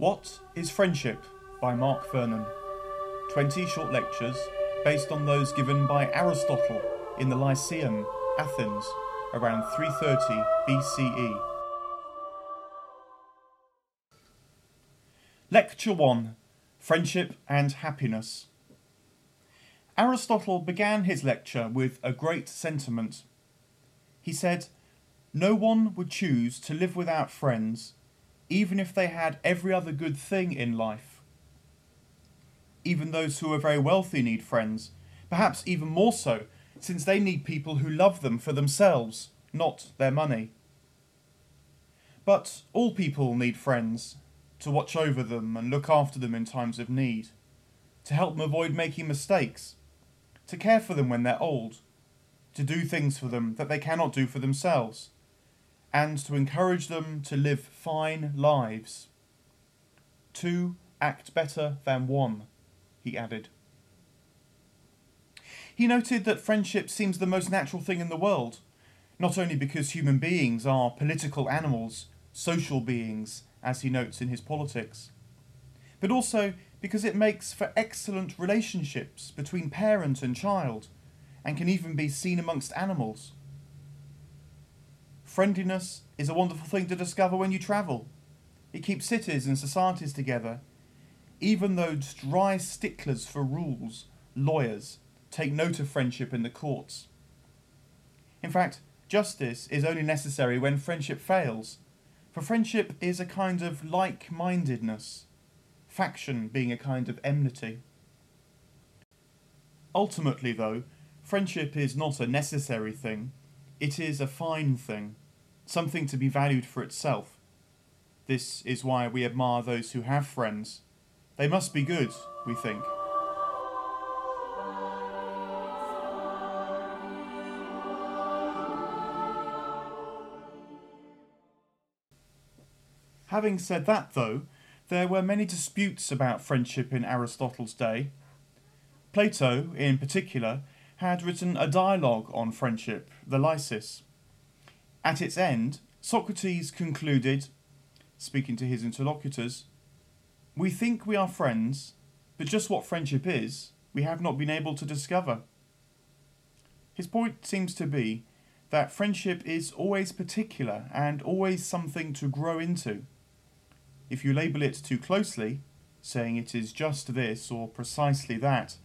What is Friendship by Mark Vernon. 20 short lectures based on those given by Aristotle in the Lyceum, Athens, around 330 BCE. Lecture 1 Friendship and Happiness. Aristotle began his lecture with a great sentiment. He said, No one would choose to live without friends even if they had every other good thing in life. Even those who are very wealthy need friends, perhaps even more so, since they need people who love them for themselves, not their money. But all people need friends, to watch over them and look after them in times of need, to help them avoid making mistakes, to care for them when they're old, to do things for them that they cannot do for themselves and to encourage them to live fine lives. Two act better than one, he added. He noted that friendship seems the most natural thing in the world, not only because human beings are political animals, social beings, as he notes in his politics, but also because it makes for excellent relationships between parent and child, and can even be seen amongst animals. Friendliness is a wonderful thing to discover when you travel. It keeps cities and societies together. Even those dry sticklers for rules, lawyers, take note of friendship in the courts. In fact, justice is only necessary when friendship fails, for friendship is a kind of like mindedness, faction being a kind of enmity. Ultimately, though, friendship is not a necessary thing, it is a fine thing something to be valued for itself. This is why we admire those who have friends. They must be good, we think. Having said that, though, there were many disputes about friendship in Aristotle's day. Plato, in particular, had written a dialogue on friendship, the Lysis. At its end, Socrates concluded, speaking to his interlocutors, We think we are friends, but just what friendship is, we have not been able to discover. His point seems to be that friendship is always particular and always something to grow into. If you label it too closely, saying it is just this or precisely that,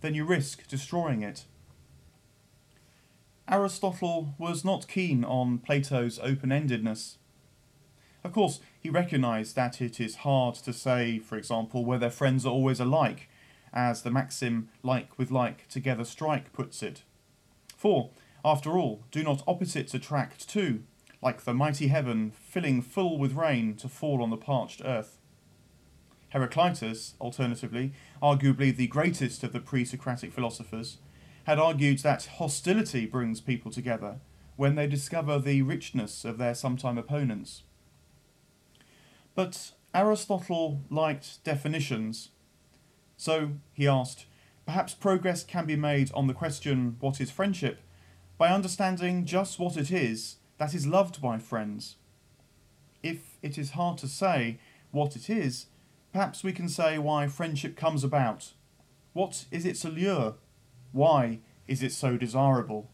then you risk destroying it. Aristotle was not keen on Plato's open endedness. Of course, he recognised that it is hard to say, for example, whether friends are always alike, as the maxim like with like together strike puts it. For, after all, do not opposites attract too, like the mighty heaven filling full with rain to fall on the parched earth? Heraclitus, alternatively, arguably the greatest of the pre Socratic philosophers, had argued that hostility brings people together when they discover the richness of their sometime opponents. But Aristotle liked definitions. So, he asked, perhaps progress can be made on the question, what is friendship, by understanding just what it is that is loved by friends. If it is hard to say what it is, perhaps we can say why friendship comes about. What is its allure? Why is it so desirable?